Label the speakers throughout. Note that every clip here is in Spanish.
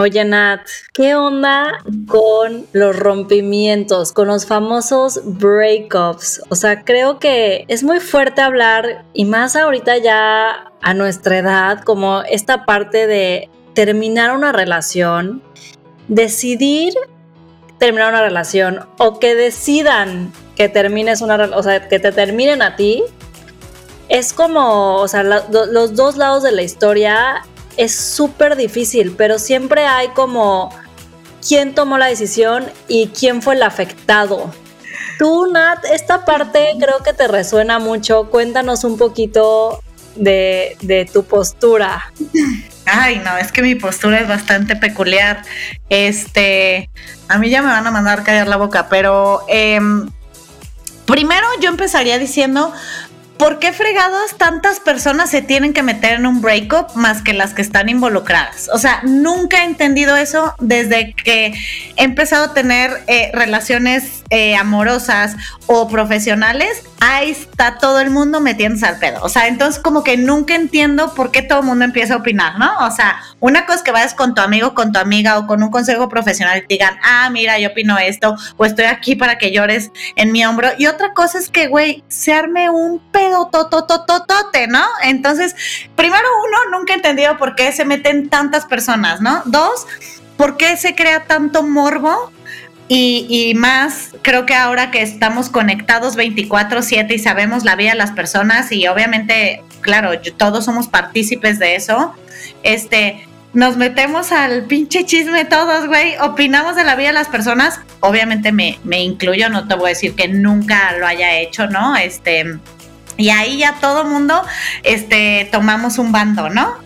Speaker 1: Oye, Nat, ¿qué onda con los rompimientos, con los famosos breakups? O sea, creo que es muy fuerte hablar, y más ahorita ya a nuestra edad, como esta parte de terminar una relación, decidir terminar una relación o que decidan que termines una o sea, que te terminen a ti, es como, o sea, los dos lados de la historia es súper difícil, pero siempre hay como quién tomó la decisión y quién fue el afectado. Tú, Nat, esta parte creo que te resuena mucho. Cuéntanos un poquito de, tu postura.
Speaker 2: Ay, no, es que mi postura es bastante peculiar. Este, a mí ya me van a mandar callar la boca, pero em, primero yo empezaría diciendo, ¿por qué fregados tantas personas se tienen que meter en un breakup más que las que están involucradas? O sea, nunca he entendido eso desde que he empezado a tener eh, relaciones eh, amorosas o profesionales. Ahí está todo el mundo metiéndose al pedo. O sea, entonces como que nunca entiendo por qué todo el mundo empieza a opinar, ¿no? O sea, una cosa es que vayas con tu amigo, con tu amiga o con un consejo profesional y te digan, ah, mira, yo opino esto o estoy aquí para que llores en mi hombro. Y otra cosa es que, güey, se arme un pedo tototototote, ¿no? Entonces, primero uno, nunca he entendido por qué se meten tantas personas, ¿no? Dos, ¿por qué se crea tanto morbo? Y, más, creo que ahora que estamos conectados 24/7 y sabemos la vida de las personas y obviamente, claro, todos somos partícipes de eso, este, nos metemos al pinche chisme todos, güey, opinamos de la vida de las personas, obviamente me, me incluyo, no te voy a decir que nunca lo haya hecho, ¿no? Este, y ahí ya todo mundo este, tomamos un bando, ¿no?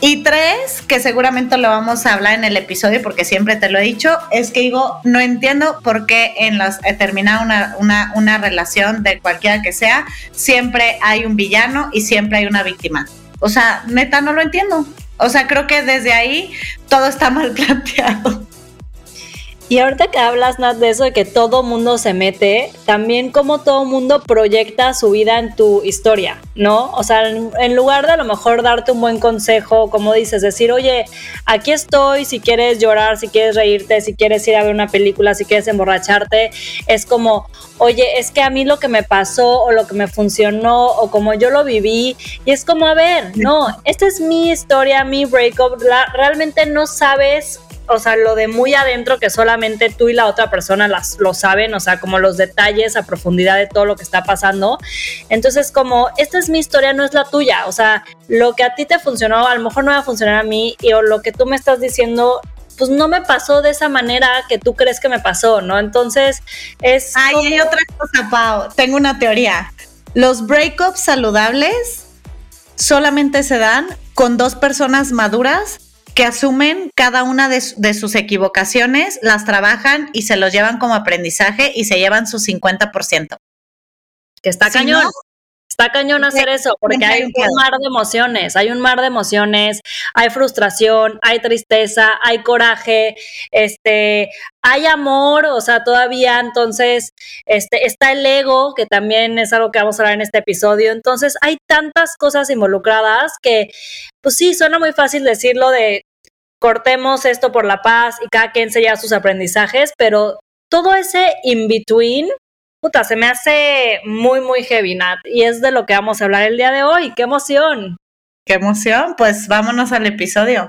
Speaker 2: Y tres, que seguramente lo vamos a hablar en el episodio porque siempre te lo he dicho, es que digo, no entiendo por qué en las eh, terminar una, una, una relación de cualquiera que sea, siempre hay un villano y siempre hay una víctima. O sea, neta, no lo entiendo. O sea, creo que desde ahí todo está mal planteado.
Speaker 1: Y ahorita que hablas, Nat, de eso de que todo mundo se mete, también como todo mundo proyecta su vida en tu historia, ¿no? O sea, en, lugar de a lo mejor darte un buen consejo, como dices, decir, oye, aquí estoy, si quieres llorar, si quieres reírte, si quieres ir a ver una película, si quieres emborracharte, es como, oye, es que a mí lo que me pasó o lo que me funcionó o como yo lo viví, y es como, a ver, no, esta es mi historia, mi breakup, realmente no sabes o sea, lo de muy adentro que solamente tú y la otra persona las, lo saben, o sea, como los detalles a profundidad de todo lo que está pasando. Entonces, como esta es mi historia, no es la tuya, o sea, lo que a ti te funcionó, a lo mejor no va a funcionar a mí, y o lo que tú me estás diciendo pues no me pasó de esa manera que tú crees que me pasó, ¿no? Entonces es...
Speaker 2: Ay, hay otra cosa, Pau. Tengo una teoría. Los breakups saludables solamente se dan con dos personas maduras que asumen cada una de, sus equivocaciones, las trabajan y se los llevan como aprendizaje y se llevan su 50%.
Speaker 1: Que está cañón. Está cañón hacer eso, porque hay un mar de emociones, hay un mar de emociones, hay frustración, hay tristeza, hay coraje, este, hay amor, o sea, todavía entonces este, está el ego, que también es algo que vamos a hablar en este episodio. Entonces, hay tantas cosas involucradas que, pues sí, suena muy fácil decirlo de cortemos esto por la paz y cada quien se lleva sus aprendizajes, pero todo ese in-between puta, se me hace muy, muy heavy, Nat. Y es de lo que vamos a hablar el día de hoy. ¡Qué emoción!
Speaker 2: ¡Qué emoción! Pues vámonos al episodio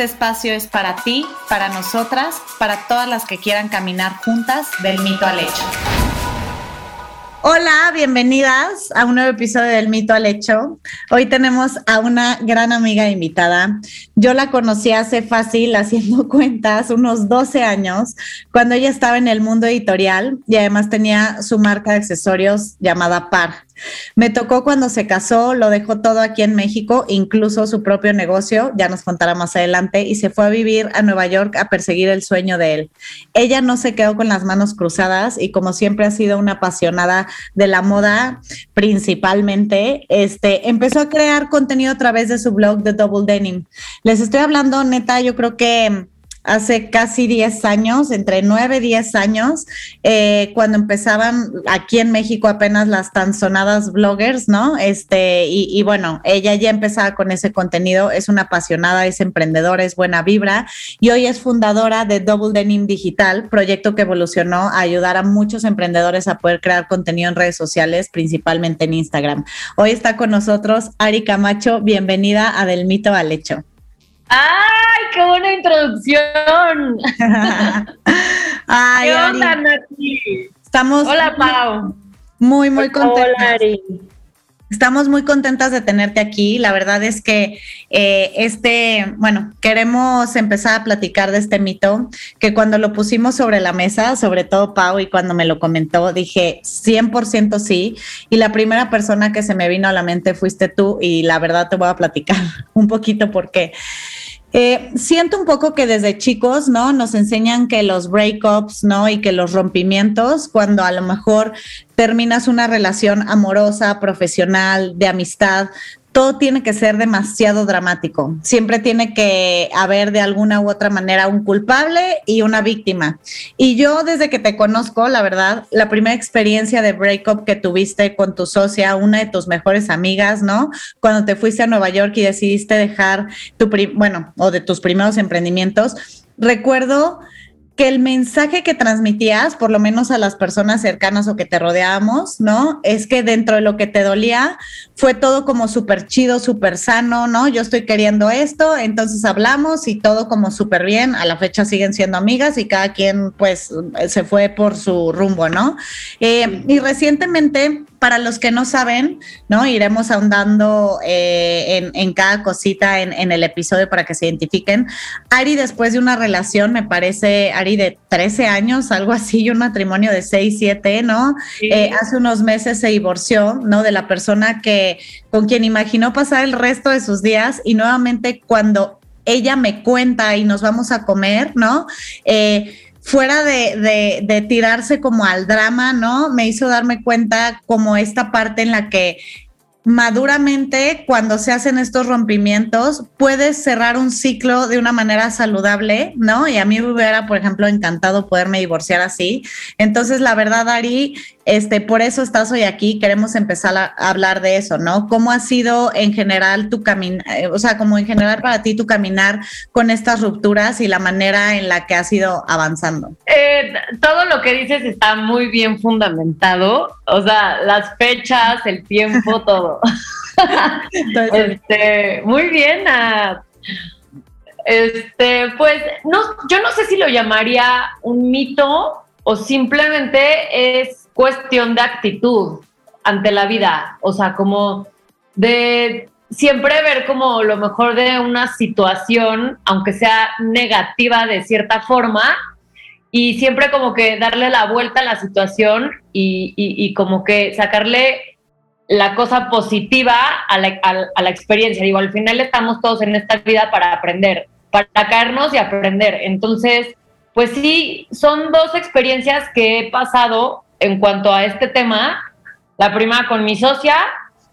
Speaker 2: espacio es para ti, para nosotras, para todas las que quieran caminar juntas del mito al hecho. Hola, bienvenidas a un nuevo episodio del Mito al Hecho. Hoy tenemos a una gran amiga invitada. Yo la conocí hace fácil, haciendo cuentas, unos 12 años, cuando ella estaba en el mundo editorial y además tenía su marca de accesorios llamada Par. Me tocó cuando se casó, lo dejó todo aquí en México, incluso su propio negocio, ya nos contará más adelante, y se fue a vivir a Nueva York a perseguir el sueño de él. Ella no se quedó con las manos cruzadas y como siempre ha sido una apasionada de la moda principalmente, este, empezó a crear contenido a través de su blog de Double Denim. Les estoy hablando, neta, yo creo que hace casi 10 años, entre 9 y 10 años, eh, cuando empezaban aquí en México apenas las tan sonadas bloggers, ¿no? Este, y, bueno, ella ya empezaba con ese contenido, es una apasionada, es emprendedora, es buena vibra y hoy es fundadora de Double Denim Digital, proyecto que evolucionó a ayudar a muchos emprendedores a poder crear contenido en redes sociales, principalmente en Instagram. Hoy está con nosotros Ari Camacho, bienvenida a Del Mito al Hecho.
Speaker 3: ¡Ay, qué buena introducción!
Speaker 2: Ay,
Speaker 3: ¿Qué onda, Nati?
Speaker 2: Estamos.
Speaker 3: Hola, Pau.
Speaker 2: Muy, muy contentas.
Speaker 3: Hola, Ari.
Speaker 2: Estamos muy contentas de tenerte aquí. La verdad es que eh, este, bueno, queremos empezar a platicar de este mito que cuando lo pusimos sobre la mesa, sobre todo Pau, y cuando me lo comentó, dije 100% sí. Y la primera persona que se me vino a la mente fuiste tú y la verdad te voy a platicar un poquito por qué. Eh, siento un poco que desde chicos, ¿no? Nos enseñan que los breakups, ¿no? Y que los rompimientos, cuando a lo mejor terminas una relación amorosa, profesional, de amistad, todo tiene que ser demasiado dramático. Siempre tiene que haber de alguna u otra manera un culpable y una víctima. Y yo desde que te conozco, la verdad, la primera experiencia de breakup que tuviste con tu socia, una de tus mejores amigas, ¿no? Cuando te fuiste a Nueva York y decidiste dejar tu, bueno, o de tus primeros emprendimientos, recuerdo que el mensaje que transmitías, por lo menos a las personas cercanas o que te rodeábamos, ¿no? Es que dentro de lo que te dolía fue todo como súper chido, súper sano, ¿no? Yo estoy queriendo esto, entonces hablamos y todo como súper bien. A la fecha siguen siendo amigas y cada quien pues se fue por su rumbo, ¿no? Eh, y recientemente para los que no saben, ¿no? Iremos ahondando eh, en, cada cosita en, el episodio para que se identifiquen. Ari, después de una relación, me parece, Ari, de 13 años, algo así, y un matrimonio de 6, 7, ¿no? Eh, hace unos meses se divorció, ¿no? De la persona que, con quien imaginó pasar el resto de sus días y nuevamente cuando ella me cuenta y nos vamos a comer, ¿no? Eh, fuera de, de, tirarse como al drama, ¿no? Me hizo darme cuenta como esta parte en la que maduramente cuando se hacen estos rompimientos puedes cerrar un ciclo de una manera saludable, ¿no? Y a mí me hubiera, por ejemplo, encantado poderme divorciar así. Entonces, la verdad, Ari, este, por eso estás hoy aquí, queremos empezar a, hablar de eso, ¿no? ¿Cómo ha sido en general tu caminar, eh, o sea, como en general para ti tu caminar con estas rupturas y la manera en la que has ido avanzando?
Speaker 3: Eh, todo lo que dices está muy bien fundamentado, o sea, las fechas, el tiempo, todo. este, muy bien. Ah, este, pues, no, yo no sé si lo llamaría un mito o simplemente es cuestión de actitud ante la vida, o sea, como de siempre ver como lo mejor de una situación, aunque sea negativa de cierta forma, y siempre como que darle la vuelta a la situación y, como que sacarle la cosa positiva a la, experiencia. Digo, al final estamos todos en esta vida para aprender, para caernos y aprender. Entonces, pues sí, son dos experiencias que he pasado en cuanto a este tema. La primera con mi socia,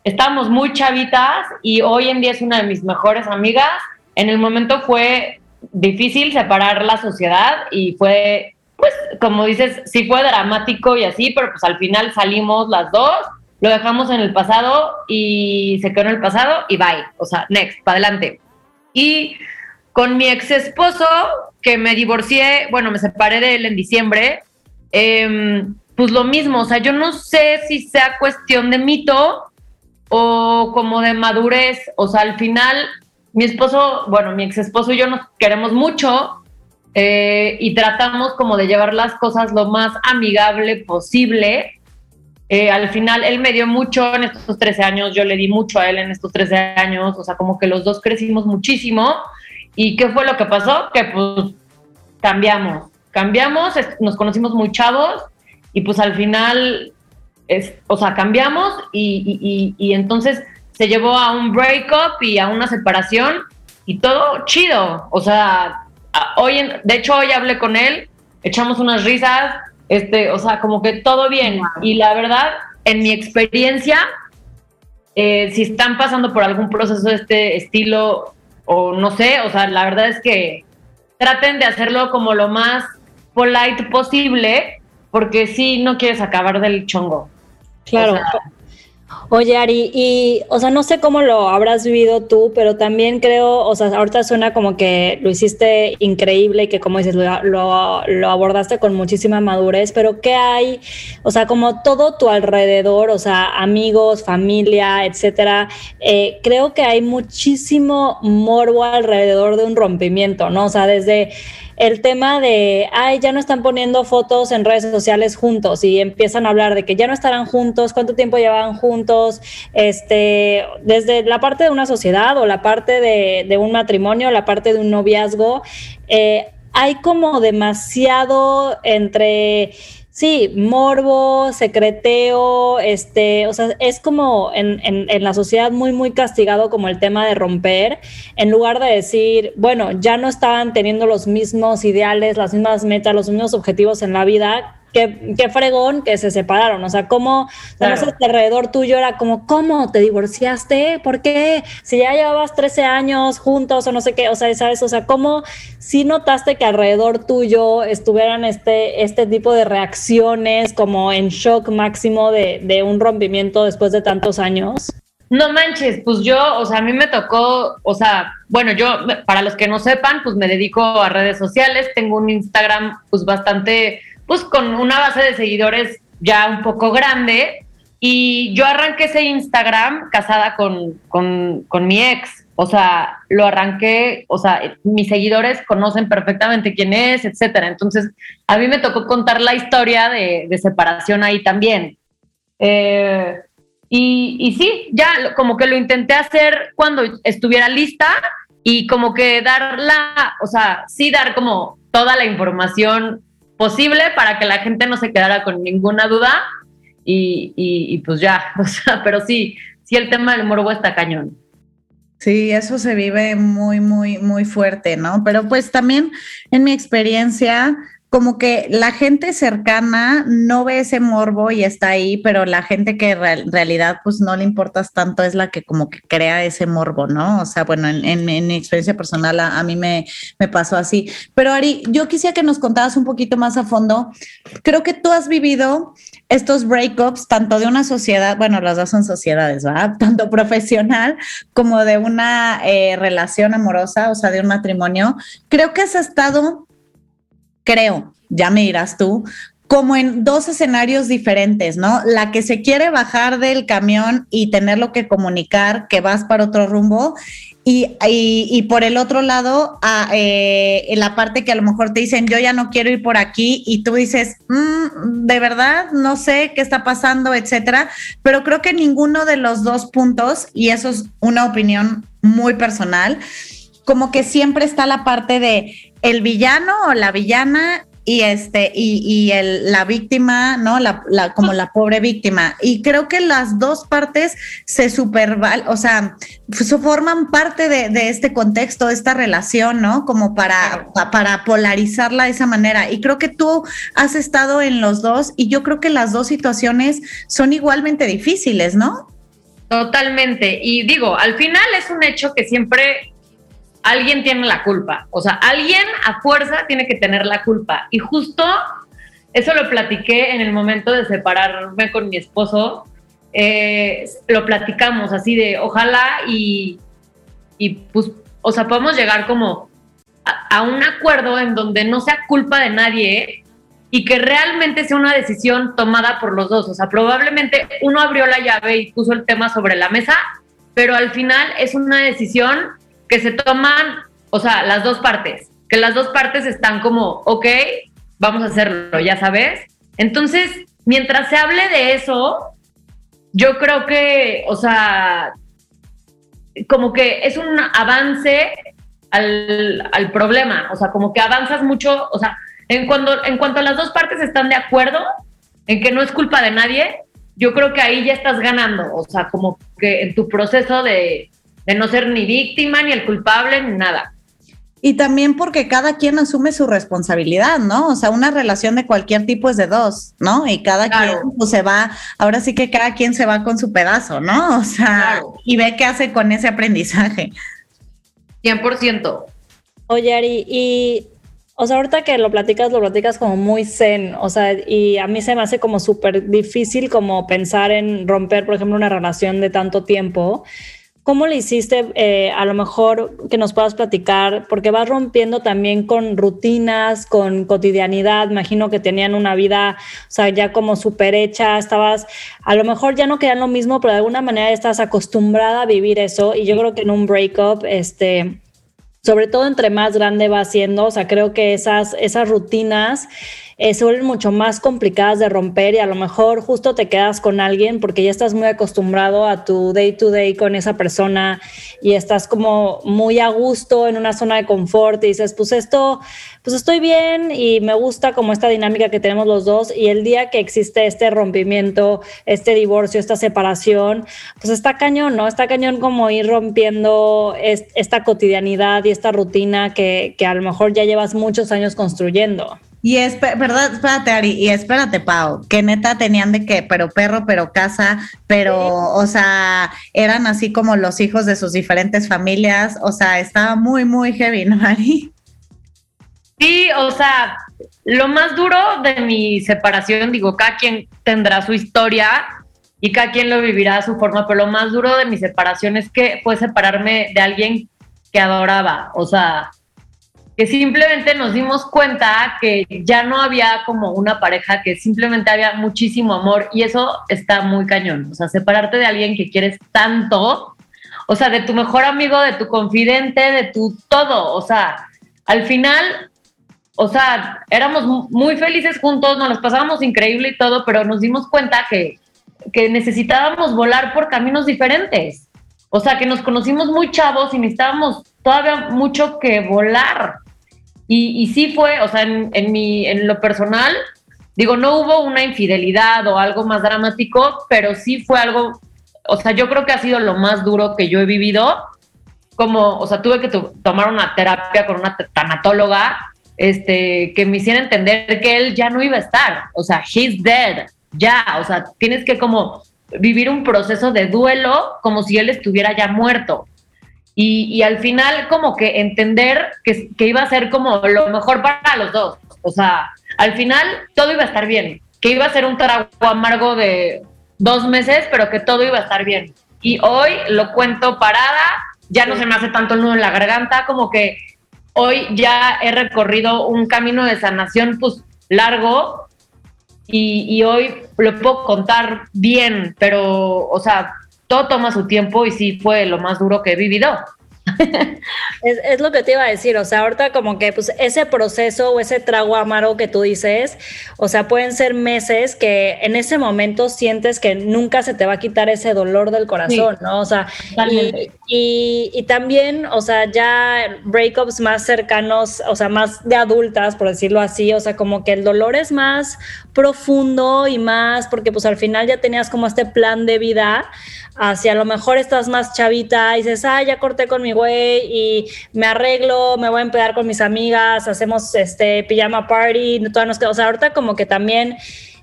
Speaker 3: estábamos muy chavitas y hoy en día es una de mis mejores amigas. En el momento fue difícil separar la sociedad y fue, pues, como dices, sí fue dramático y así, pero pues al final salimos las dos, lo dejamos en el pasado y se quedó en el pasado y bye. O sea, next, para adelante. Y con mi ex esposo, que me divorcié, bueno, me separé de él en diciembre, eh, pues lo mismo, o sea, yo no sé si sea cuestión de mito o como de madurez, o sea, al final mi esposo, bueno, mi ex esposo y yo nos queremos mucho eh, y tratamos como de llevar las cosas lo más amigable posible. Eh, al final él me dio mucho en estos 13 años, yo le di mucho a él en estos 13 años, o sea, como que los dos crecimos muchísimo. ¿Y qué fue lo que pasó? Que pues cambiamos, cambiamos, nos conocimos muy chavos y pues al final es, o sea, cambiamos y, y, entonces se llevó a un breakup y a una separación y todo chido. O sea, hoy, en, de hecho, hoy hablé con él, echamos unas risas, este, o sea, como que todo bien. Y la verdad, en mi experiencia, eh, si están pasando por algún proceso de este estilo, o no sé, o sea, la verdad es que traten de hacerlo como lo más polite posible, porque si no quieres acabar del chongo.
Speaker 1: Claro. Oye, Ari, y, o sea, no sé cómo lo habrás vivido tú, pero también creo, o sea, ahorita suena como que lo hiciste increíble y que, como dices, lo, lo, abordaste con muchísima madurez, pero ¿qué hay? O sea, como todo tu alrededor, o sea, amigos, familia, etcétera, eh, creo que hay muchísimo morbo alrededor de un rompimiento, ¿no? O sea, desde el tema de, ay, ya no están poniendo fotos en redes sociales juntos y empiezan a hablar de que ya no estarán juntos, cuánto tiempo llevaban juntos, este, desde la parte de una sociedad o la parte de, un matrimonio, la parte de un noviazgo, eh, hay como demasiado entre Sí, morbo, secreteo, este, o sea, es como en, en, la sociedad muy, muy castigado como el tema de romper, en lugar de decir, bueno, ya no estaban teniendo los mismos ideales, las mismas metas, los mismos objetivos en la vida, qué, fregón que se separaron. O sea, cómo, alrededor tuyo era como, ¿cómo te divorciaste? ¿Por qué? Si ya llevabas 13 años juntos o no sé qué, o sea, ¿sabes? O sea, ¿cómo si notaste que alrededor tuyo estuvieran este, este tipo de reacciones como en shock máximo de, de un rompimiento después de tantos años?
Speaker 3: No manches, pues yo, o sea, a mí me tocó, o sea, bueno, yo, para los que no sepan, pues me dedico a redes sociales, tengo un Instagram pues bastante pues con una base de seguidores ya un poco grande. Y yo arranqué ese Instagram casada con, con, mi ex. O sea, lo arranqué, o sea, mis seguidores conocen perfectamente quién es, etcétera. Entonces, a mí me tocó contar la historia de, separación ahí también. Eh, y, y, sí, ya como que lo intenté hacer cuando estuviera lista y como que dar la, o sea, sí dar como toda la información posible para que la gente no se quedara con ninguna duda y, y, pues ya, o sea, pero sí, sí el tema del morbo está cañón.
Speaker 2: Sí, eso se vive muy, muy, muy fuerte, ¿no? Pero pues también en mi experiencia, como que la gente cercana no ve ese morbo y está ahí, pero la gente que en realidad pues no le importas tanto es la que como que crea ese morbo, ¿no? O sea, bueno, en, mi experiencia personal a, mí me, me, pasó así. Pero Ari, yo quisiera que nos contaras un poquito más a fondo. Creo que tú has vivido estos breakups tanto de una sociedad, bueno, las dos son sociedades, ¿verdad? Tanto profesional como de una eh, relación amorosa, o sea, de un matrimonio. Creo que has estado creo, ya me dirás tú, como en dos escenarios diferentes, ¿no? La que se quiere bajar del camión y tenerlo que comunicar que vas para otro rumbo y, y, por el otro lado, a, eh, la parte que a lo mejor te dicen, yo ya no quiero ir por aquí, y tú dices, mm, de verdad, no sé qué está pasando, etcétera. Pero creo que ninguno de los dos puntos, y eso es una opinión muy personal, como que siempre está la parte de el villano o la villana y este y, y el, la víctima, ¿no? La, la, como la pobre víctima. Y creo que las dos partes se superval, o sea, forman parte de, de, este contexto, de esta relación, ¿no? Como para, para polarizarla de esa manera. Y creo que tú has estado en los dos y yo creo que las dos situaciones son igualmente difíciles, ¿no?
Speaker 3: Totalmente. Y digo, al final es un hecho que siempre alguien tiene la culpa. O sea, alguien a fuerza tiene que tener la culpa. Y justo eso lo platiqué en el momento de separarme con mi esposo. Eh, lo platicamos así de ojalá y, y pues, o sea, podemos llegar como a, a, un acuerdo en donde no sea culpa de nadie y que realmente sea una decisión tomada por los dos. O sea, probablemente uno abrió la llave y puso el tema sobre la mesa, pero al final es una decisión que se toman, o sea, las dos partes, que las dos partes están como, ok, vamos a hacerlo, ya sabes. Entonces, mientras se hable de eso, yo creo que, o sea, como que es un avance al, al, problema, o sea, como que avanzas mucho, o sea, en cuanto, en cuanto las dos partes están de acuerdo en que no es culpa de nadie, yo creo que ahí ya estás ganando, o sea, como que en tu proceso de, de no ser ni víctima, ni el culpable, ni nada.
Speaker 2: Y también porque cada quien asume su responsabilidad, ¿no? O sea, una relación de cualquier tipo es de dos, ¿no? Y cada quien pues, se va, ahora sí que cada quien se va con su pedazo, ¿no? O sea, y ve qué hace con ese aprendizaje.
Speaker 3: 100%.
Speaker 1: Oye, Ari, y, o sea, ahorita que lo platicas, lo platicas como muy zen, o sea, y a mí se me hace como súper difícil como pensar en romper, por ejemplo, una relación de tanto tiempo. ¿Cómo le hiciste eh, a lo mejor que nos puedas platicar? Porque vas rompiendo también con rutinas, con cotidianidad. Imagino que tenían una vida, o sea, ya como súper hecha. Estabas, a lo mejor ya no quedan lo mismo, pero de alguna manera estás acostumbrada a vivir eso. Y yo creo que en un breakup, este, sobre todo entre más grande va siendo, o sea, creo que esas, esas rutinas eh, se vuelven mucho más complicadas de romper y a lo mejor justo te quedas con alguien porque ya estás muy acostumbrado a tu day to day con esa persona y estás como muy a gusto en una zona de confort y dices, pues esto, pues estoy bien y me gusta como esta dinámica que tenemos los dos y el día que existe este rompimiento, este divorcio, esta separación, pues está cañón, ¿no? Está cañón como ir rompiendo esta cotidianidad y esta rutina que, que a lo mejor ya llevas muchos años construyendo.
Speaker 2: Y es verdad, espérate, Ari, y espérate, Pau, que neta tenían de qué, pero perro, pero casa, pero, o sea, eran así como los hijos de sus diferentes familias, o sea, estaba muy, muy heavy, ¿no, Ari?
Speaker 3: Sí, o sea, lo más duro de mi separación, digo, cada quien tendrá su historia y cada quien lo vivirá a su forma, pero lo más duro de mi separación es que fue separarme de alguien que adoraba, o sea, que simplemente nos dimos cuenta que ya no había como una pareja, que simplemente había muchísimo amor y eso está muy cañón. O sea, separarte de alguien que quieres tanto, o sea, de tu mejor amigo, de tu confidente, de tu todo. O sea, al final, o sea, éramos muy felices juntos, nos los pasábamos increíble y todo, pero nos dimos cuenta que, que necesitábamos volar por caminos diferentes. O sea, que nos conocimos muy chavos y necesitábamos todavía mucho que volar. Y, sí fue, o sea, en, mi, en lo personal, digo, no hubo una infidelidad o algo más dramático, pero sí fue algo, o sea, yo creo que ha sido lo más duro que yo he vivido. Como, o sea, tuve que tomar una terapia con una tanatóloga, este, que me hiciera entender que él ya no iba a estar. O sea, he's dead, ya. O sea, tienes que como vivir un proceso de duelo como si él estuviera ya muerto y, al final como que entender que, iba a ser como lo mejor para los dos. O sea, al final todo iba a estar bien, que iba a ser un trago amargo de dos meses, pero que todo iba a estar bien. Y hoy lo cuento parada, ya no se me hace tanto el nudo en la garganta, como que hoy ya he recorrido un camino de sanación pues largo y, y hoy lo puedo contar bien, pero, o sea, todo toma su tiempo y sí fue lo más duro que he vivido.
Speaker 1: Es, lo que te iba a decir, o sea, ahorita como que pues ese proceso o ese trago amargo que tú dices, o sea, pueden ser meses que en ese momento sientes que nunca se te va a quitar ese dolor del corazón, ¿no? O sea, y, y, también, o sea, ya breakups más cercanos, o sea, más de adultas, por decirlo así, o sea, como que el dolor es más profundo y más, porque pues al final ya tenías como este plan de vida hacia a lo mejor estás más chavita y dices, ah, ya corté con mi y me arreglo, me voy a empedar con mis amigas, hacemos este pijama party, todas nos o sea, ahorita como que también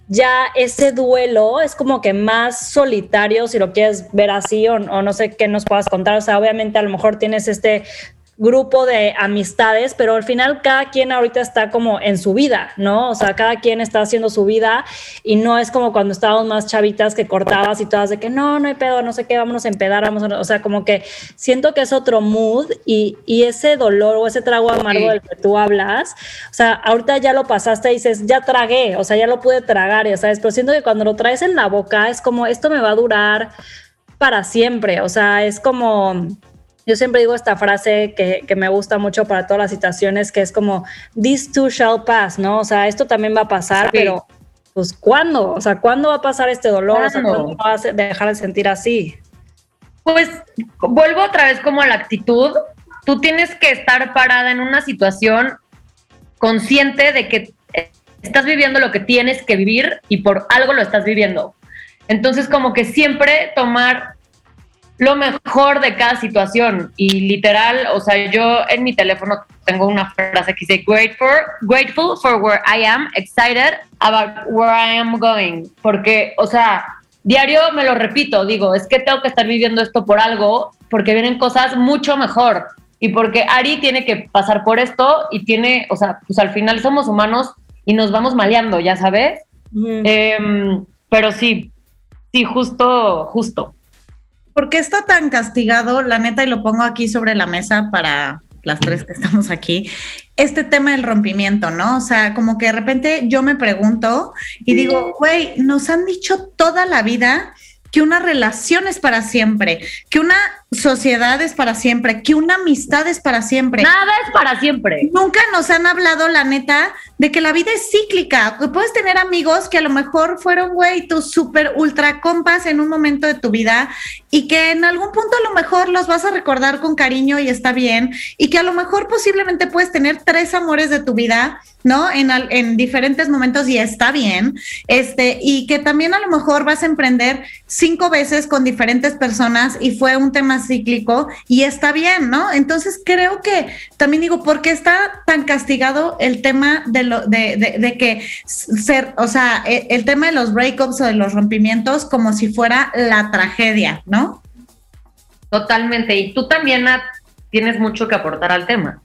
Speaker 1: ya ese duelo es como que más solitario, si lo quieres ver así, o, o, no sé qué nos puedas contar. O sea, obviamente a lo mejor tienes este grupo de amistades, pero al final cada quien ahorita está como en su vida, ¿no? O sea, cada quien está haciendo su vida y no es como cuando estábamos más chavitas que cortabas y todas de que no, no hay pedo, no sé qué, vámonos a empedar, vamos a... o sea, como que siento que es otro mood y, y ese dolor o ese trago amargo del que tú hablas, o sea, ahorita ya lo pasaste y dices, ya tragué, o sea, ya lo pude tragar, ya sabes, pero siento que cuando lo traes en la boca es como, esto me va a durar para siempre, o sea, es como yo siempre digo esta frase que, que, me gusta mucho para todas las situaciones, que es como, this too shall pass, ¿no? O sea, esto también va a pasar, pero pues ¿cuándo? O sea, ¿cuándo va a pasar este dolor? O sea, ¿cuándo vas a dejar de sentir así?
Speaker 3: Pues vuelvo otra vez como a la actitud. Tú tienes que estar parada en una situación consciente de que estás viviendo lo que tienes que vivir y por algo lo estás viviendo. Entonces, como que siempre tomar lo mejor de cada situación y literal, o sea, yo en mi teléfono tengo una frase que dice grateful, grateful for where I am, excited about where I am going, porque, o sea, diario me lo repito, digo, es que tengo que estar viviendo esto por algo, porque vienen cosas mucho mejor y porque Ari tiene que pasar por esto y tiene, o sea, pues al final somos humanos y nos vamos maleando, ya sabes. Em, pero sí, sí, justo, justo.
Speaker 2: ¿Por qué está tan castigado, la neta, y lo pongo aquí sobre la mesa para las tres que estamos aquí, este tema del rompimiento, ¿no? O sea, como que de repente yo me pregunto y digo, güey, nos han dicho toda la vida que una relación es para siempre, que una sociedad es para siempre, que una amistad es para siempre.
Speaker 3: Nada es para siempre.
Speaker 2: Nunca nos han hablado, la neta, de que la vida es cíclica. Que puedes tener amigos que a lo mejor fueron, güey, tus super ultra compas en un momento de tu vida y que en algún punto a lo mejor los vas a recordar con cariño y está bien. Y que a lo mejor posiblemente puedes tener tres amores de tu vida ¿no? En, en, diferentes momentos y está bien, este, y que también a lo mejor vas a emprender cinco veces con diferentes personas y fue un tema cíclico y está bien, ¿no? Entonces creo que también digo, ¿por qué está tan castigado el tema de, lo, de, de, que ser, o sea, el, el tema de los breakups o de los rompimientos como si fuera la tragedia, ¿no?
Speaker 3: Totalmente, y tú también tienes mucho que aportar al tema.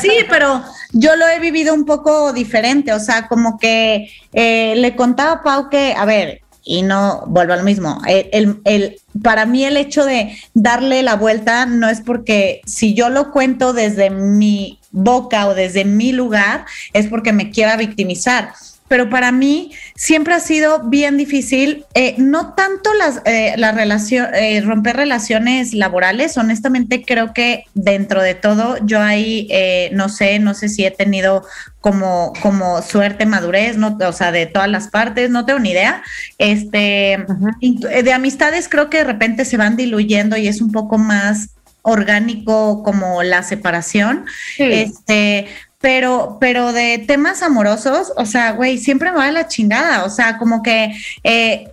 Speaker 2: sí, pero yo lo he vivido un poco diferente, o sea, como que eh, le contaba a Pau que, a ver, y no vuelvo a lo mismo. El, el, para mí el hecho de darle la vuelta no es porque si yo lo cuento desde mi boca o desde mi lugar, es porque me quiera victimizar pero para mí siempre ha sido bien difícil, eh, no tanto las, eh, la relación, eh, romper relaciones laborales, honestamente creo que dentro de todo yo ahí, no sé, no sé si he tenido como, como suerte, madurez, no, o sea, de todas las partes, no tengo ni idea. Este, de amistades creo que de repente se van diluyendo y es un poco más orgánico como la separación. Este, pero, pero de temas amorosos, o sea, güey, siempre va a la chingada, o sea, como que, eh,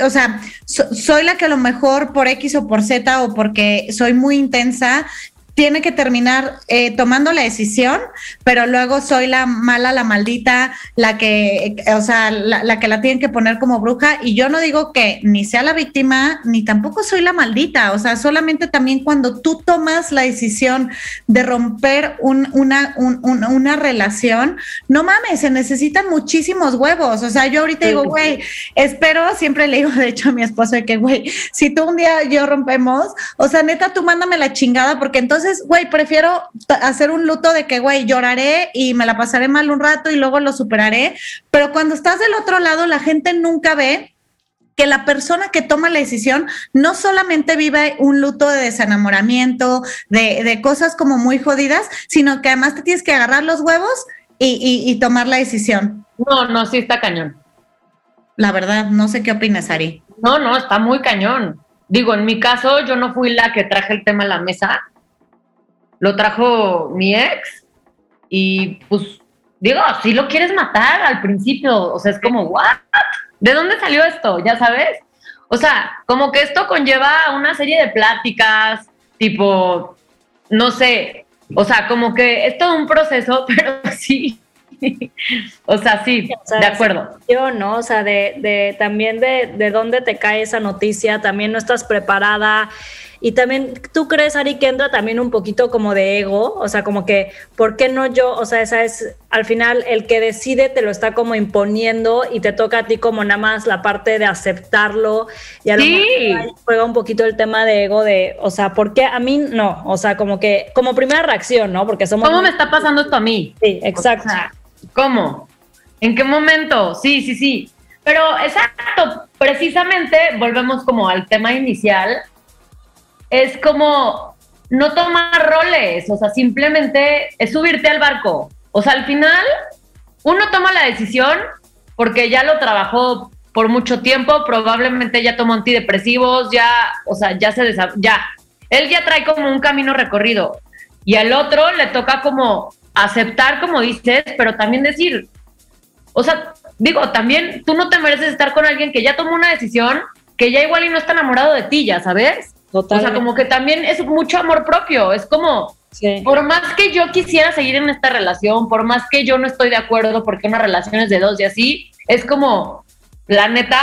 Speaker 2: o sea, soy la que a lo mejor por X o por Z o porque soy muy intensa, tiene que terminar eh, tomando la decisión, pero luego soy la mala, la maldita, la que, o sea, la, que la tienen que poner como bruja. Y yo no digo que ni sea la víctima, ni tampoco soy la maldita. O sea, solamente también cuando tú tomas la decisión de romper un, una, una relación, no mames, se necesitan muchísimos huevos. O sea, yo ahorita digo, güey, espero, siempre le digo, de hecho, a mi esposo, de que, güey, si tú un día yo rompemos, o sea, neta, tú mándame la chingada, porque entonces güey, prefiero hacer un luto de que, güey, lloraré y me la pasaré mal un rato y luego lo superaré. Pero cuando estás del otro lado, la gente nunca ve que la persona que toma la decisión no solamente vive un luto de desenamoramiento, de, cosas como muy jodidas, sino que además te tienes que agarrar los huevos y, y tomar la decisión.
Speaker 3: No, no, sí está cañón.
Speaker 2: La verdad, no sé qué opinas, Ari.
Speaker 3: No, no, está muy cañón. Digo, en mi caso, yo no fui la que traje el tema a la mesa, lo trajo mi ex y pues digo, si lo quieres matar al principio, o sea, es como, ¿what? ¿De dónde salió esto? Ya sabes. O sea, como que esto conlleva una serie de pláticas, tipo, no sé, o sea, como que es todo un proceso, pero sí. o sea, sí, de acuerdo.
Speaker 1: Yo no, o sea, de, de también de, de dónde te cae esa noticia, también no estás preparada. Y también, ¿tú crees, Ari, que entra también un poquito como de ego? O sea, como que, ¿por qué no yo? O sea, esa es, al final, el que decide te lo está como imponiendo y te toca a ti como nada más la parte de aceptarlo. Y a lo mejor juega un poquito el tema de ego de, o sea, ¿por qué a mí no? O sea, como que, como primera reacción, ¿no? Porque somos...
Speaker 3: ¿Cómo me está pasando esto a mí?
Speaker 1: Sí, exacto.
Speaker 3: ¿Cómo? ¿En qué momento? Sí, sí, sí. Pero exacto, precisamente volvemos como al tema inicial es como no tomar roles, o sea, simplemente es subirte al barco. O sea, al final uno toma la decisión porque ya lo trabajó por mucho tiempo, probablemente ya tomó antidepresivos, ya, o sea, ya se ya. Él ya trae como un camino recorrido y al otro le toca como aceptar, como dices, pero también decir, o sea, digo, también tú no te mereces estar con alguien que ya tomó una decisión, que ya igual y no está enamorado de ti, ya sabes. Total. O sea, como que también es mucho amor propio, es como, por más que yo quisiera seguir en esta relación, por más que yo no estoy de acuerdo porque una relación es de dos y así, es como, la neta,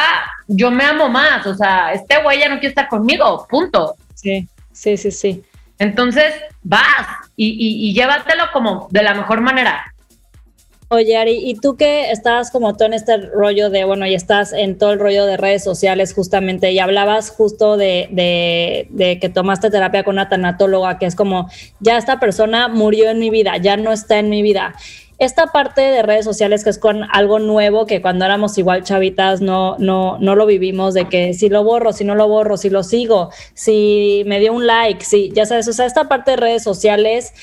Speaker 3: yo me amo más, o sea, este güey ya no quiere estar conmigo, punto.
Speaker 1: Sí, sí, sí, sí.
Speaker 3: Entonces, vas y, y llévatelo como de la mejor manera.
Speaker 1: Oye, Ari, ¿y tú que estás como todo en este rollo de, bueno, y estás en todo el rollo de redes sociales justamente, y hablabas justo de, de, que tomaste terapia con una tanatóloga, que es como, ya esta persona murió en mi vida, ya no está en mi vida. Esta parte de redes sociales que es con algo nuevo, que cuando éramos igual chavitas no, no, no lo vivimos, de que si lo borro, si no lo borro, si lo sigo, si me dio un like, si, ya sabes, o sea, esta parte de redes sociales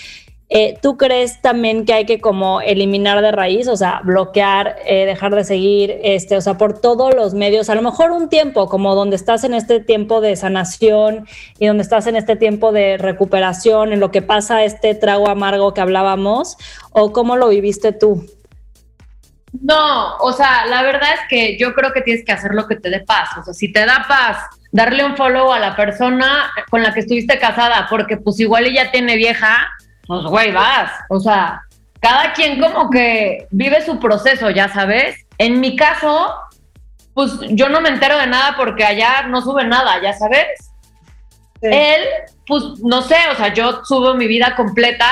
Speaker 1: eh, ¿Tú crees también que hay que como eliminar de raíz, o sea, bloquear, eh, dejar de seguir, este, o sea, por todos los medios, a lo mejor un tiempo como donde estás en este tiempo de sanación y donde estás en este tiempo de recuperación, en lo que pasa este trago amargo que hablábamos, o cómo lo viviste tú?
Speaker 3: No, o sea, la verdad es que yo creo que tienes que hacer lo que te dé paz. O sea, si te da paz darle un follow a la persona con la que estuviste casada, porque pues igual ella tiene vieja, pues güey, vas. O sea, cada quien como que vive su proceso, ya sabes. En mi caso, pues yo no me entero de nada porque allá no sube nada, ya sabes. Él, pues no sé, o sea, yo subo mi vida completa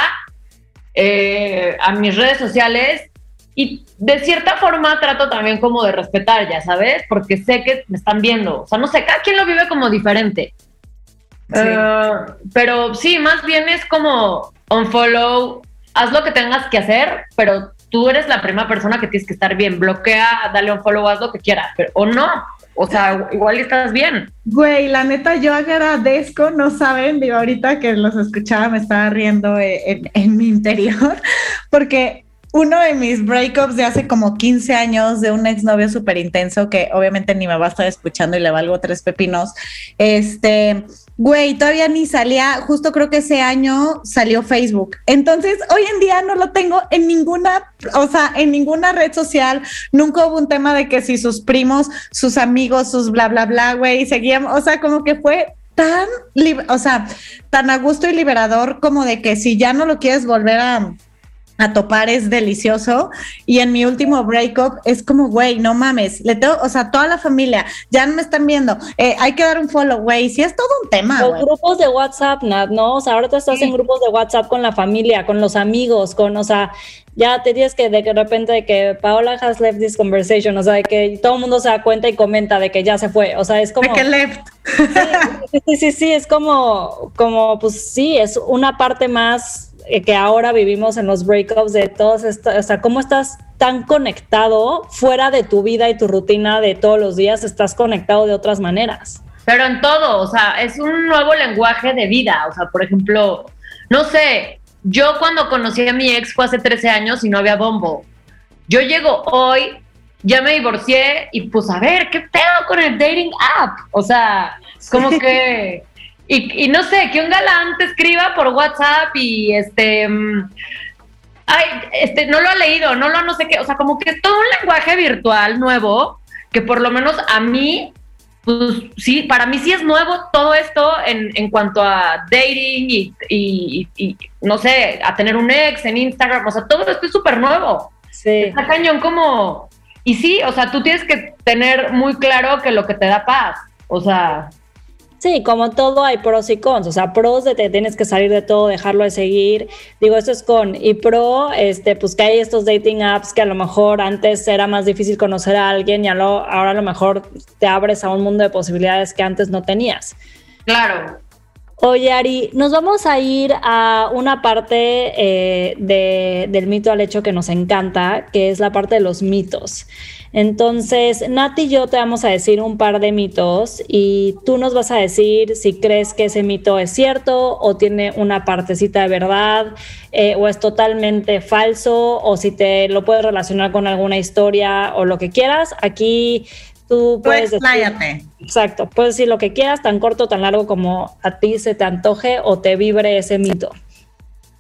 Speaker 3: eh, a mis redes sociales y de cierta forma trato también como de respetar, ya sabes, porque sé que me están viendo. O sea, no sé, cada quien lo vive como diferente. Eh, pero sí, más bien es como unfollow, haz lo que tengas que hacer, pero tú eres la primera persona que tienes que estar bien. Bloquea, dale un follow, haz lo que quieras, pero, o no. O sea, igual estás bien.
Speaker 2: Güey, la neta, yo agradezco, no saben, digo, ahorita que los escuchaba me estaba riendo en, en mi interior, porque uno de mis breakups de hace como 15 años de un exnovio súper intenso que obviamente ni me va a estar escuchando y le valgo tres pepinos. Este, güey, todavía ni salía, justo creo que ese año salió Facebook. Entonces, hoy en día no lo tengo en ninguna, o sea, en ninguna red social. Nunca hubo un tema de que si sus primos, sus amigos, sus bla, bla, bla, güey, seguían, o sea, como que fue tan, o sea, tan a gusto y liberador como de que si ya no lo quieres volver a a topar es delicioso. Y en mi último breakup es como, güey, no mames, le tengo, o sea, toda la familia, ya no me están viendo, eh, hay que dar un follow, güey, sí es todo un tema.
Speaker 1: Los grupos de WhatsApp, Nat, ¿no? O sea, ahorita estás en grupos de WhatsApp con la familia, con los amigos, con, o sea, ya te dices que de que de repente de que Paola has left this conversation, o sea, de que todo el mundo se da cuenta y comenta de que ya se fue, o sea, es como...
Speaker 2: De que left.
Speaker 1: Sí, sí, sí, sí, es como, como, pues sí, es una parte más que ahora vivimos en los breakups de todos estos, o sea, cómo estás tan conectado fuera de tu vida y tu rutina de todos los días, estás conectado de otras maneras.
Speaker 3: Pero en todo, o sea, es un nuevo lenguaje de vida, o sea, por ejemplo, no sé, yo cuando conocí a mi ex fue hace 13 años y no había bombo. Yo llego hoy, ya me divorcié y pues a ver, ¿qué pedo con el dating app? O sea, como que y, no sé, que un galán te escriba por WhatsApp y este. Mm, ay, este, no lo ha leído, no lo no sé qué. O sea, como que es todo un lenguaje virtual nuevo que por lo menos a mí, pues sí, para mí sí es nuevo todo esto en, en cuanto a dating y, y, y, no sé, a tener un ex en Instagram. O sea, todo esto es súper nuevo. Sí. Está cañón como. Y sí, o sea, tú tienes que tener muy claro que lo que te da paz. O sea,
Speaker 1: Sí, como todo hay pros y cons, o sea, pros de te tienes que salir de todo, dejarlo de seguir, digo, eso es con, y pro, este, pues que hay estos dating apps que a lo mejor antes era más difícil conocer a alguien y ahora a lo mejor te abres a un mundo de posibilidades que antes no tenías.
Speaker 3: Claro.
Speaker 1: Oye, Ari, nos vamos a ir a una parte eh, del mito al hecho que nos encanta, que es la parte de los mitos. Entonces, Nati y yo te vamos a decir un par de mitos y tú nos vas a decir si crees que ese mito es cierto o tiene una partecita de verdad eh, o es totalmente falso o si te lo puedes relacionar con alguna historia o lo que quieras. Aquí tú puedes
Speaker 2: decir,
Speaker 1: exacto, puedes decir lo que quieras, tan corto, tan largo como a ti se te antoje o te vibre ese mito.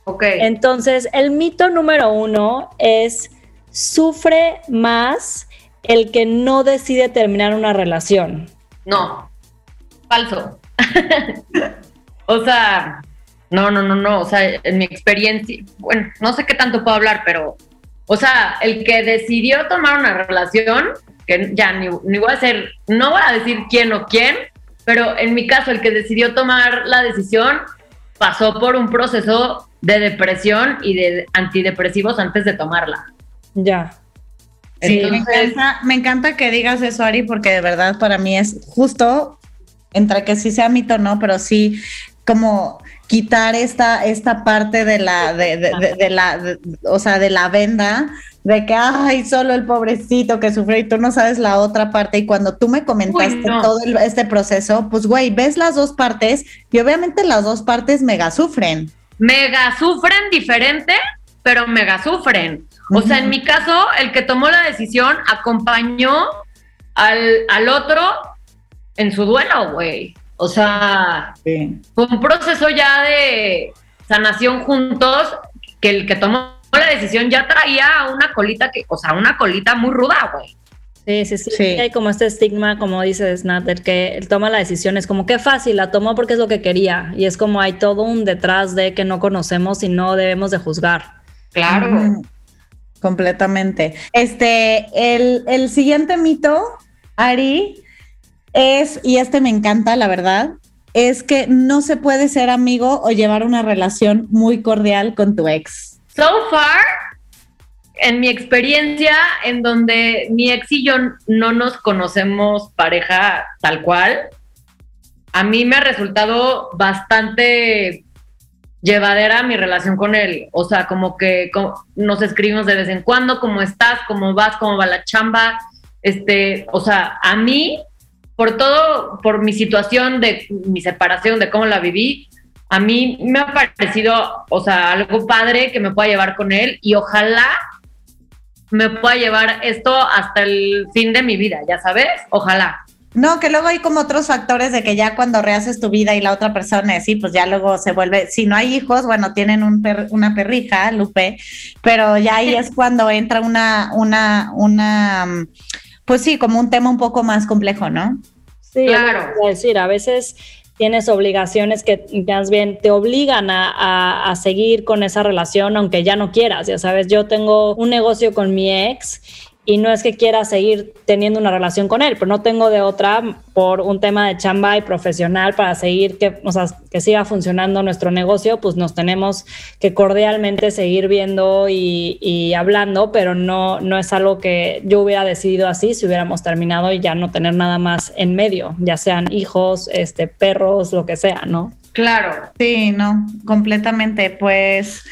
Speaker 3: Ok.
Speaker 1: Entonces, el mito número uno es sufre más el que no decide terminar una relación.
Speaker 3: No, falso. o sea, no, no, no, no. O sea, en mi experiencia, bueno, no sé qué tanto puedo hablar, pero, o sea, el que decidió tomar una relación, que ya ni, ni voy a hacer, no voy a decir quién o quién, pero en mi caso, el que decidió tomar la decisión pasó por un proceso de depresión y de antidepresivos antes de tomarla.
Speaker 1: Ya.
Speaker 2: Sí, me, encanta, me encanta que digas eso, Ari, porque de verdad para mí es justo, entre que sí sea mito, no, pero sí como quitar esta, esta parte de la, de, la, o sea, de la venda, de que, ay, solo el pobrecito que sufre y tú no sabes la otra parte. Y cuando tú me comentaste todo este proceso, pues, güey, ves las dos partes y obviamente las dos partes mega sufren.
Speaker 3: Mega sufren diferente, pero mega sufren. O sea, en mi caso, el que tomó la decisión acompañó al, al otro en su duelo, güey. O sea, fue un proceso ya de sanación juntos que el que tomó decisión ya traía una colita que, o sea, una colita muy ruda, güey.
Speaker 1: Sí, sí, sí, Hay como este estigma, como dices, Nat, el que él toma la decisión es como que fácil, la tomó porque es lo que quería. Y es como hay todo un detrás de que no conocemos y no debemos de juzgar.
Speaker 3: Claro.
Speaker 2: completamente. Este, el, el siguiente mito, Ari, es, y este me encanta, la verdad, es que no se puede ser amigo o llevar una relación muy cordial con tu ex.
Speaker 3: So far, en mi experiencia, en donde mi ex y yo no nos conocemos pareja tal cual, a mí me ha resultado bastante llevadera mi relación con él. O sea, como que nos escribimos de vez en cuando, cómo estás, cómo vas, cómo va la chamba. Este, o sea, a mí por todo, por mi situación de mi separación, de cómo la viví, a mí me ha parecido, o sea, algo padre que me pueda llevar con él y ojalá me pueda llevar esto hasta el fin de mi vida, ya sabes, ojalá.
Speaker 2: No, que luego hay como otros factores de que ya cuando rehaces tu vida y la otra persona, sí, pues ya luego se vuelve, si no hay hijos, bueno, tienen un una perrija, Lupe, pero ya ahí es cuando entra una, una, una, pues sí, como un tema un poco más complejo, ¿no?
Speaker 1: Sí, claro. Es decir, a veces tienes obligaciones que más bien te obligan a, a, seguir con esa relación aunque ya no quieras. Ya sabes, yo tengo un negocio con mi ex y no es que quiera seguir teniendo una relación con él, pero no tengo de otra por un tema de chamba y profesional para seguir que, o sea, que siga funcionando nuestro negocio, pues nos tenemos que cordialmente seguir viendo y, y, hablando, pero no, no es algo que yo hubiera decidido así si hubiéramos terminado y ya no tener nada más en medio, ya sean hijos, este, perros, lo que sea, ¿no?
Speaker 2: Claro. Sí, no, completamente. Pues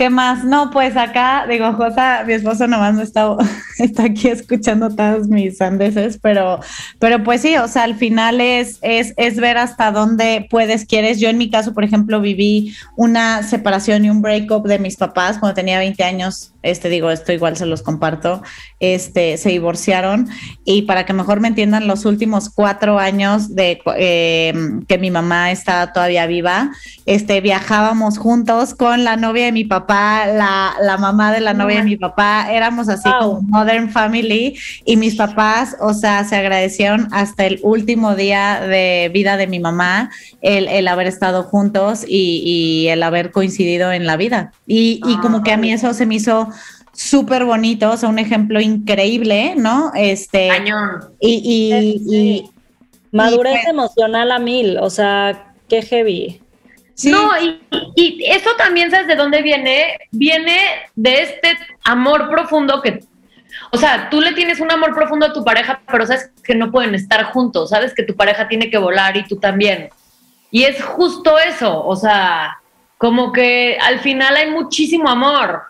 Speaker 2: ¿Qué más? No, pues acá, digo, Josa, mi esposo nomás no está, está aquí escuchando todas mis sandeces, pero, pero pues sí, o sea, al final es, es, es ver hasta dónde puedes, quieres. Yo en mi caso, por ejemplo, viví una separación y un breakup de mis papás cuando tenía 20 años este digo, esto igual se los comparto, este, se divorciaron y para que mejor me entiendan, los últimos cuatro años de eh, que mi mamá estaba todavía viva, este, viajábamos juntos con la novia de mi papá, la, la mamá de la novia de mi papá, éramos así como Modern Family y mis papás, o sea, se agradecieron hasta el último día de vida de mi mamá, el, el haber estado juntos y, y, el haber coincidido en la vida. Y, y como que a mí eso se me hizo súper bonito, o sea, un ejemplo increíble, ¿no? Este. Y, y,
Speaker 1: madurez pues emocional a mil, o sea, qué heavy.
Speaker 3: No, y, y, eso también, ¿sabes de dónde viene? Viene de este amor profundo que, o sea, tú le tienes un amor profundo a tu pareja, pero sabes que no pueden estar juntos, sabes que tu pareja tiene que volar y tú también. Y es justo eso, o sea, como que al final hay muchísimo amor.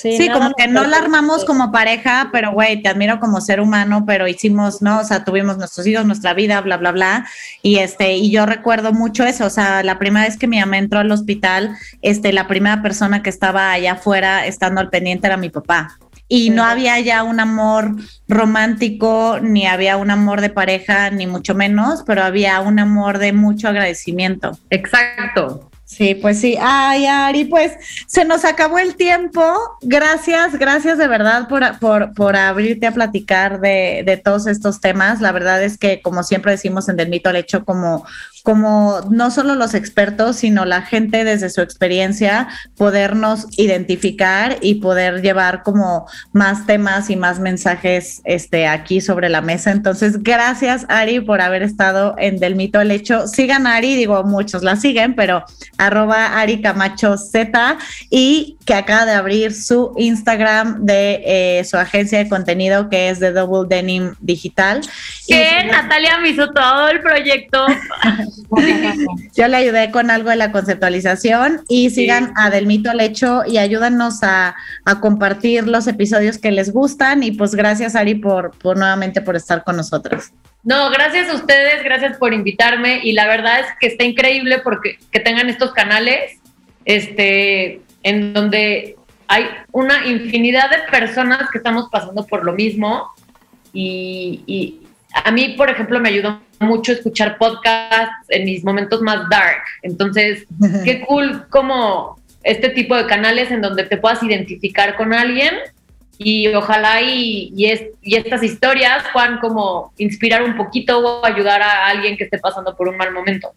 Speaker 2: Sí, como que no la armamos como pareja, pero güey, te admiro como ser humano, pero hicimos, ¿no? O sea, tuvimos nuestros hijos, nuestra vida, bla, bla, bla. Y este, y yo recuerdo mucho eso, o sea, la primera vez que mi mamá entró al hospital, este, la primera persona que estaba allá afuera estando al pendiente era mi papá. Y no había ya un amor romántico, ni había un amor de pareja, ni mucho menos, pero había un amor de mucho agradecimiento.
Speaker 3: Exacto.
Speaker 2: Sí, pues sí. Ay, Ari, pues se nos acabó el tiempo. Gracias, gracias de verdad por, por, por abrirte a platicar de, de, todos estos temas. La verdad es que, como siempre decimos en Del Mito al Hecho, como como no solo los expertos, sino la gente desde su experiencia, podernos identificar y poder llevar como más temas y más mensajes este, aquí sobre la mesa. Entonces, gracias Ari por haber estado en Del Mito al Hecho. Sigan a Ari, digo, muchos la siguen, pero arroba Ari Camacho Z y que acaba de abrir su Instagram de eh, su agencia de contenido que es de Double Denim Digital.
Speaker 3: Que Natalia me hizo todo el proyecto.
Speaker 2: Yo le ayudé con algo de la conceptualización y sigan a Del Mito al Hecho y ayúdanos a, compartir los episodios que les gustan y pues gracias Ari por, por nuevamente por estar con nosotros.
Speaker 3: No, gracias a ustedes, gracias por invitarme y la verdad es que está increíble porque que tengan estos canales este en donde hay una infinidad de personas que estamos pasando por lo mismo y, y a mí, por ejemplo, me ayudó mucho escuchar podcasts en mis momentos más dark. Entonces, qué cool como este tipo de canales en donde te puedas identificar con alguien y ojalá y, y, estas historias puedan como inspirar un poquito o ayudar a alguien que esté pasando por un mal momento.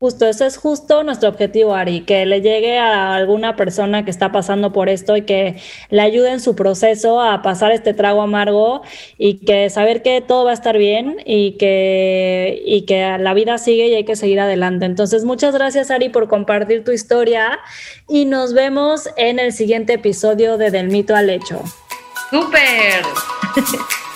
Speaker 1: Justo, eso es justo nuestro objetivo, Ari, que le llegue a alguna persona que está pasando por esto y que le ayude en su proceso a pasar este trago amargo y que saber que todo va a estar bien y que, y que la vida sigue y hay que seguir adelante. Entonces, muchas gracias, Ari, por compartir tu historia y nos vemos en el siguiente episodio de Del Mito al Hecho.
Speaker 3: ¡Súper!